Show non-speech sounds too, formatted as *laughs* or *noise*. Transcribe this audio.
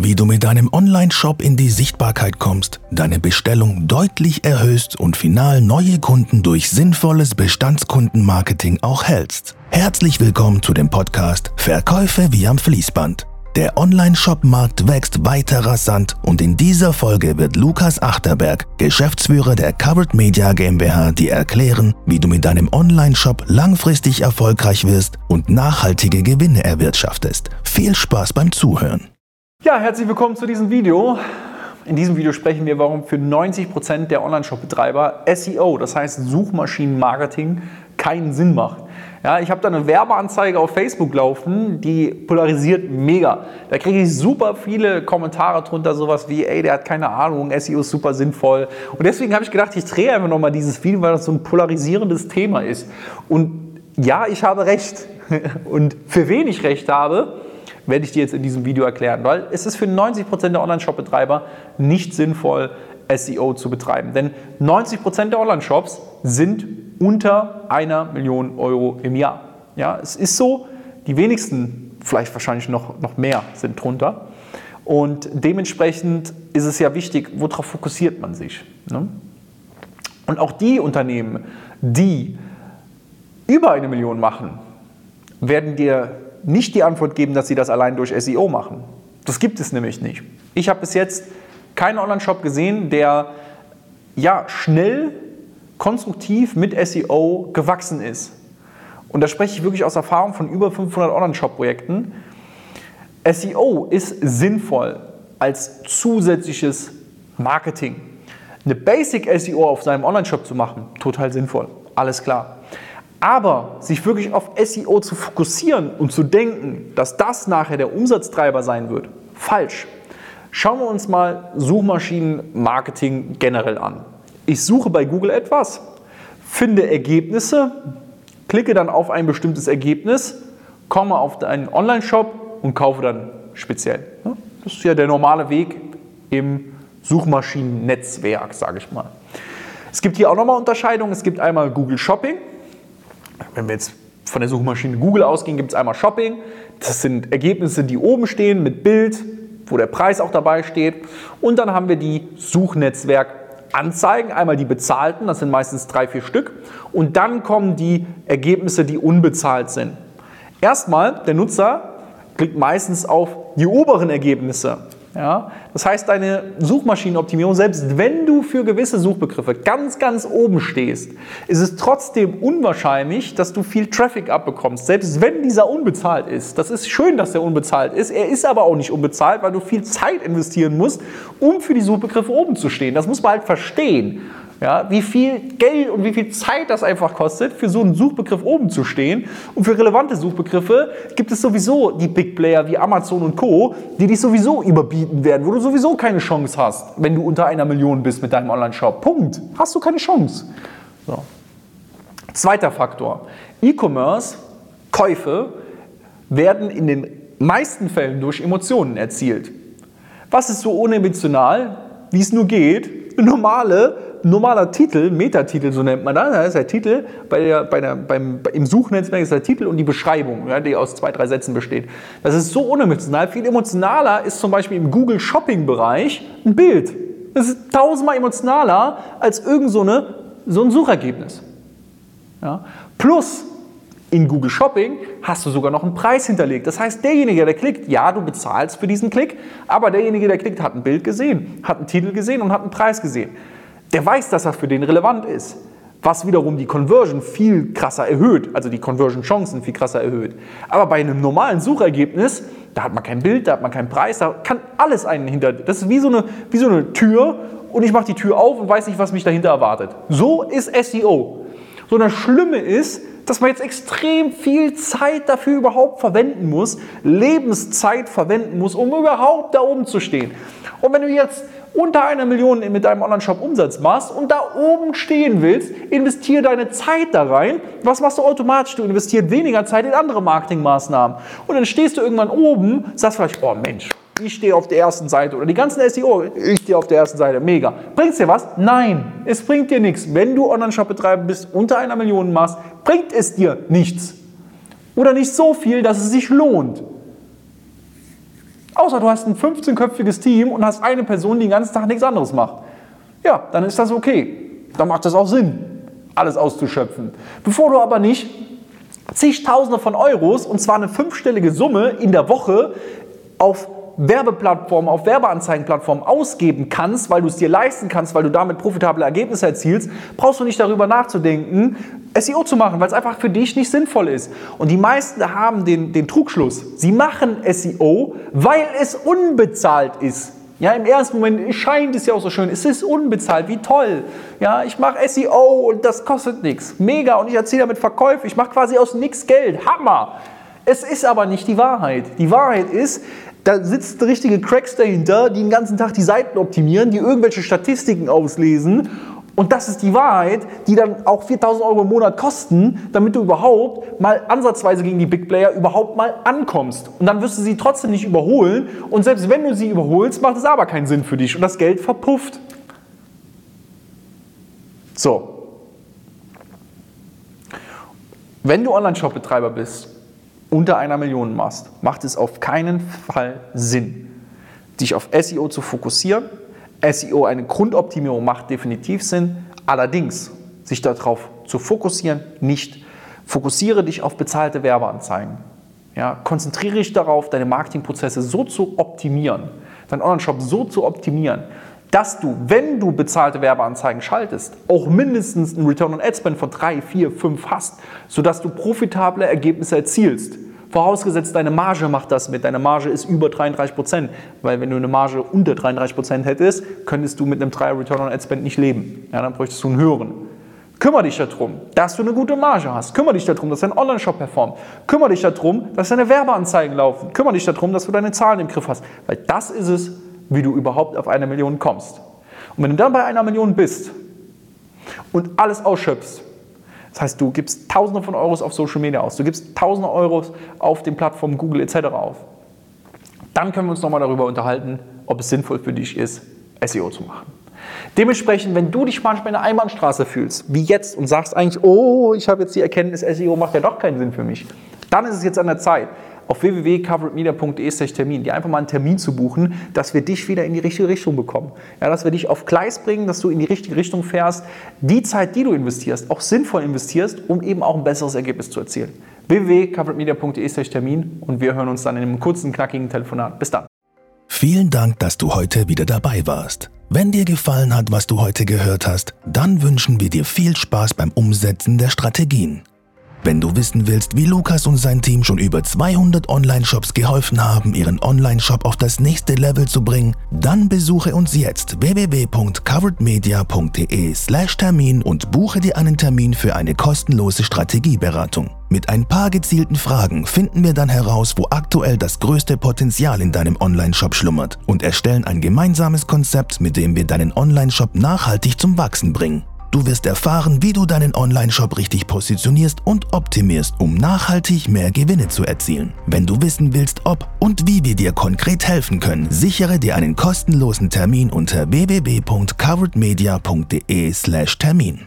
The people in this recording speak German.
Wie du mit deinem Online-Shop in die Sichtbarkeit kommst, deine Bestellung deutlich erhöhst und final neue Kunden durch sinnvolles Bestandskundenmarketing auch hältst. Herzlich willkommen zu dem Podcast Verkäufe wie am Fließband. Der Online-Shop-Markt wächst weiter rasant und in dieser Folge wird Lukas Achterberg, Geschäftsführer der Covered Media GmbH, dir erklären, wie du mit deinem Online-Shop langfristig erfolgreich wirst und nachhaltige Gewinne erwirtschaftest. Viel Spaß beim Zuhören. Ja, herzlich willkommen zu diesem Video. In diesem Video sprechen wir, warum für 90% der Online-Shop-Betreiber SEO, das heißt Suchmaschinenmarketing, keinen Sinn macht. Ja, ich habe da eine Werbeanzeige auf Facebook laufen, die polarisiert mega. Da kriege ich super viele Kommentare drunter, sowas wie, ey, der hat keine Ahnung, SEO ist super sinnvoll. Und deswegen habe ich gedacht, ich drehe einfach nochmal dieses Video, weil das so ein polarisierendes Thema ist. Und ja, ich habe recht. *laughs* Und für wen ich recht habe, werde ich dir jetzt in diesem Video erklären, weil es ist für 90% der Online-Shop-Betreiber nicht sinnvoll, SEO zu betreiben. Denn 90% der Online-Shops sind unter einer Million Euro im Jahr. Ja, es ist so, die wenigsten, vielleicht wahrscheinlich noch, noch mehr, sind drunter. Und dementsprechend ist es ja wichtig, worauf fokussiert man sich. Ne? Und auch die Unternehmen, die über eine Million machen, werden dir nicht die Antwort geben, dass sie das allein durch SEO machen. Das gibt es nämlich nicht. Ich habe bis jetzt keinen Online-Shop gesehen, der ja schnell, konstruktiv mit SEO gewachsen ist. Und da spreche ich wirklich aus Erfahrung von über 500 Online-Shop-Projekten. SEO ist sinnvoll als zusätzliches Marketing. Eine Basic SEO auf seinem Online-Shop zu machen, total sinnvoll. Alles klar. Aber sich wirklich auf SEO zu fokussieren und zu denken, dass das nachher der Umsatztreiber sein wird, falsch. Schauen wir uns mal Suchmaschinenmarketing generell an. Ich suche bei Google etwas, finde Ergebnisse, klicke dann auf ein bestimmtes Ergebnis, komme auf einen Online-Shop und kaufe dann speziell. Das ist ja der normale Weg im Suchmaschinennetzwerk, sage ich mal. Es gibt hier auch nochmal Unterscheidungen. Es gibt einmal Google Shopping, wenn wir jetzt von der Suchmaschine Google ausgehen, gibt es einmal Shopping. Das sind Ergebnisse, die oben stehen mit Bild, wo der Preis auch dabei steht. Und dann haben wir die Suchnetzwerk-Anzeigen, einmal die bezahlten, das sind meistens drei, vier Stück. Und dann kommen die Ergebnisse, die unbezahlt sind. Erstmal, der Nutzer klickt meistens auf die oberen Ergebnisse. Ja? Das heißt, deine Suchmaschinenoptimierung, selbst wenn du für gewisse Suchbegriffe ganz, ganz oben stehst, ist es trotzdem unwahrscheinlich, dass du viel Traffic abbekommst, selbst wenn dieser unbezahlt ist. Das ist schön, dass der unbezahlt ist. Er ist aber auch nicht unbezahlt, weil du viel Zeit investieren musst, um für die Suchbegriffe oben zu stehen. Das muss man halt verstehen. Ja, wie viel Geld und wie viel Zeit das einfach kostet, für so einen Suchbegriff oben zu stehen. Und für relevante Suchbegriffe gibt es sowieso die Big Player wie Amazon und Co., die dich sowieso überbieten werden, wo du sowieso keine Chance hast, wenn du unter einer Million bist mit deinem Online-Shop. Punkt. Hast du keine Chance. So. Zweiter Faktor. E-Commerce, Käufe werden in den meisten Fällen durch Emotionen erzielt. Was ist so unemotional, wie es nur geht? Normale normaler Titel, Metatitel, so nennt man das, das ist der Titel, bei der, bei der, beim, im Suchnetzwerk ist der Titel und die Beschreibung, ja, die aus zwei, drei Sätzen besteht. Das ist so unemotional. Viel emotionaler ist zum Beispiel im Google Shopping Bereich ein Bild. Das ist tausendmal emotionaler als irgend so, eine, so ein Suchergebnis. Ja. Plus, in Google Shopping hast du sogar noch einen Preis hinterlegt. Das heißt, derjenige, der klickt, ja, du bezahlst für diesen Klick, aber derjenige, der klickt, hat ein Bild gesehen, hat einen Titel gesehen und hat einen Preis gesehen der weiß, dass das für den relevant ist. Was wiederum die Conversion viel krasser erhöht, also die Conversion-Chancen viel krasser erhöht. Aber bei einem normalen Suchergebnis, da hat man kein Bild, da hat man keinen Preis, da kann alles einen hinter. Das ist wie so eine, wie so eine Tür und ich mache die Tür auf und weiß nicht, was mich dahinter erwartet. So ist SEO. So das Schlimme ist, dass man jetzt extrem viel Zeit dafür überhaupt verwenden muss, Lebenszeit verwenden muss, um überhaupt da oben zu stehen. Und wenn du jetzt unter einer Million mit deinem Online-Shop Umsatz machst und da oben stehen willst, investiere deine Zeit da rein. Was machst du automatisch? Du investierst weniger Zeit in andere Marketingmaßnahmen. Und dann stehst du irgendwann oben, sagst vielleicht, oh Mensch, ich stehe auf der ersten Seite oder die ganzen SEO, ich stehe auf der ersten Seite, mega. Bringt dir was? Nein, es bringt dir nichts. Wenn du Online-Shop-Betreiber bist, unter einer Million machst, bringt es dir nichts. Oder nicht so viel, dass es sich lohnt. Außer du hast ein 15-köpfiges Team und hast eine Person, die den ganzen Tag nichts anderes macht. Ja, dann ist das okay. Dann macht das auch Sinn, alles auszuschöpfen. Bevor du aber nicht zigtausende von Euros, und zwar eine fünfstellige Summe in der Woche, auf Werbeplattformen, auf Werbeanzeigenplattformen ausgeben kannst, weil du es dir leisten kannst, weil du damit profitable Ergebnisse erzielst, brauchst du nicht darüber nachzudenken, SEO zu machen, weil es einfach für dich nicht sinnvoll ist. Und die meisten haben den, den Trugschluss, sie machen SEO, weil es unbezahlt ist. Ja, im ersten Moment scheint es ja auch so schön. Es ist unbezahlt, wie toll. Ja, ich mache SEO und das kostet nichts. Mega und ich erzähle damit Verkäufe. Ich mache quasi aus nichts Geld. Hammer. Es ist aber nicht die Wahrheit. Die Wahrheit ist, da sitzen richtige Cracks dahinter, die den ganzen Tag die Seiten optimieren, die irgendwelche Statistiken auslesen und das ist die Wahrheit, die dann auch 4000 Euro im Monat kosten, damit du überhaupt mal ansatzweise gegen die Big Player überhaupt mal ankommst. Und dann wirst du sie trotzdem nicht überholen. Und selbst wenn du sie überholst, macht es aber keinen Sinn für dich und das Geld verpufft. So. Wenn du Online-Shop-Betreiber bist, unter einer Million machst, macht es auf keinen Fall Sinn, dich auf SEO zu fokussieren SEO eine Grundoptimierung macht definitiv Sinn. Allerdings sich darauf zu fokussieren, nicht. Fokussiere dich auf bezahlte Werbeanzeigen. Ja, konzentriere dich darauf, deine Marketingprozesse so zu optimieren, deinen Online-Shop so zu optimieren, dass du, wenn du bezahlte Werbeanzeigen schaltest, auch mindestens einen Return on Ad Spend von 3, 4, 5 hast, sodass du profitable Ergebnisse erzielst. Vorausgesetzt, deine Marge macht das mit. Deine Marge ist über 33 Prozent. Weil wenn du eine Marge unter 33 Prozent hättest, könntest du mit einem 3 Return on Ad Spend nicht leben. Ja, dann bräuchtest du einen höheren. Kümmere dich darum, dass du eine gute Marge hast. Kümmere dich darum, dass dein Online-Shop performt. Kümmere dich darum, dass deine Werbeanzeigen laufen. Kümmere dich darum, dass du deine Zahlen im Griff hast. Weil das ist es, wie du überhaupt auf eine Million kommst. Und wenn du dann bei einer Million bist und alles ausschöpfst, das heißt, du gibst Tausende von Euros auf Social Media aus, du gibst Tausende Euros auf den Plattformen Google etc. auf. Dann können wir uns nochmal darüber unterhalten, ob es sinnvoll für dich ist, SEO zu machen. Dementsprechend, wenn du dich manchmal in einer Einbahnstraße fühlst, wie jetzt, und sagst eigentlich, oh, ich habe jetzt die Erkenntnis, SEO macht ja doch keinen Sinn für mich, dann ist es jetzt an der Zeit, auf www.coveredmedia.de Termin, dir einfach mal einen Termin zu buchen, dass wir dich wieder in die richtige Richtung bekommen. Ja, dass wir dich auf Gleis bringen, dass du in die richtige Richtung fährst, die Zeit, die du investierst, auch sinnvoll investierst, um eben auch ein besseres Ergebnis zu erzielen. www.coveredmedia.de Termin und wir hören uns dann in einem kurzen, knackigen Telefonat. Bis dann. Vielen Dank, dass du heute wieder dabei warst. Wenn dir gefallen hat, was du heute gehört hast, dann wünschen wir dir viel Spaß beim Umsetzen der Strategien. Wenn du wissen willst, wie Lukas und sein Team schon über 200 Online-Shops geholfen haben, ihren Online-Shop auf das nächste Level zu bringen, dann besuche uns jetzt www.coveredmedia.de/termin und buche dir einen Termin für eine kostenlose Strategieberatung. Mit ein paar gezielten Fragen finden wir dann heraus, wo aktuell das größte Potenzial in deinem Online-Shop schlummert und erstellen ein gemeinsames Konzept, mit dem wir deinen Online-Shop nachhaltig zum Wachsen bringen. Du wirst erfahren, wie du deinen Online-Shop richtig positionierst und optimierst, um nachhaltig mehr Gewinne zu erzielen. Wenn du wissen willst, ob und wie wir dir konkret helfen können, sichere dir einen kostenlosen Termin unter www.coveredmedia.de/termin.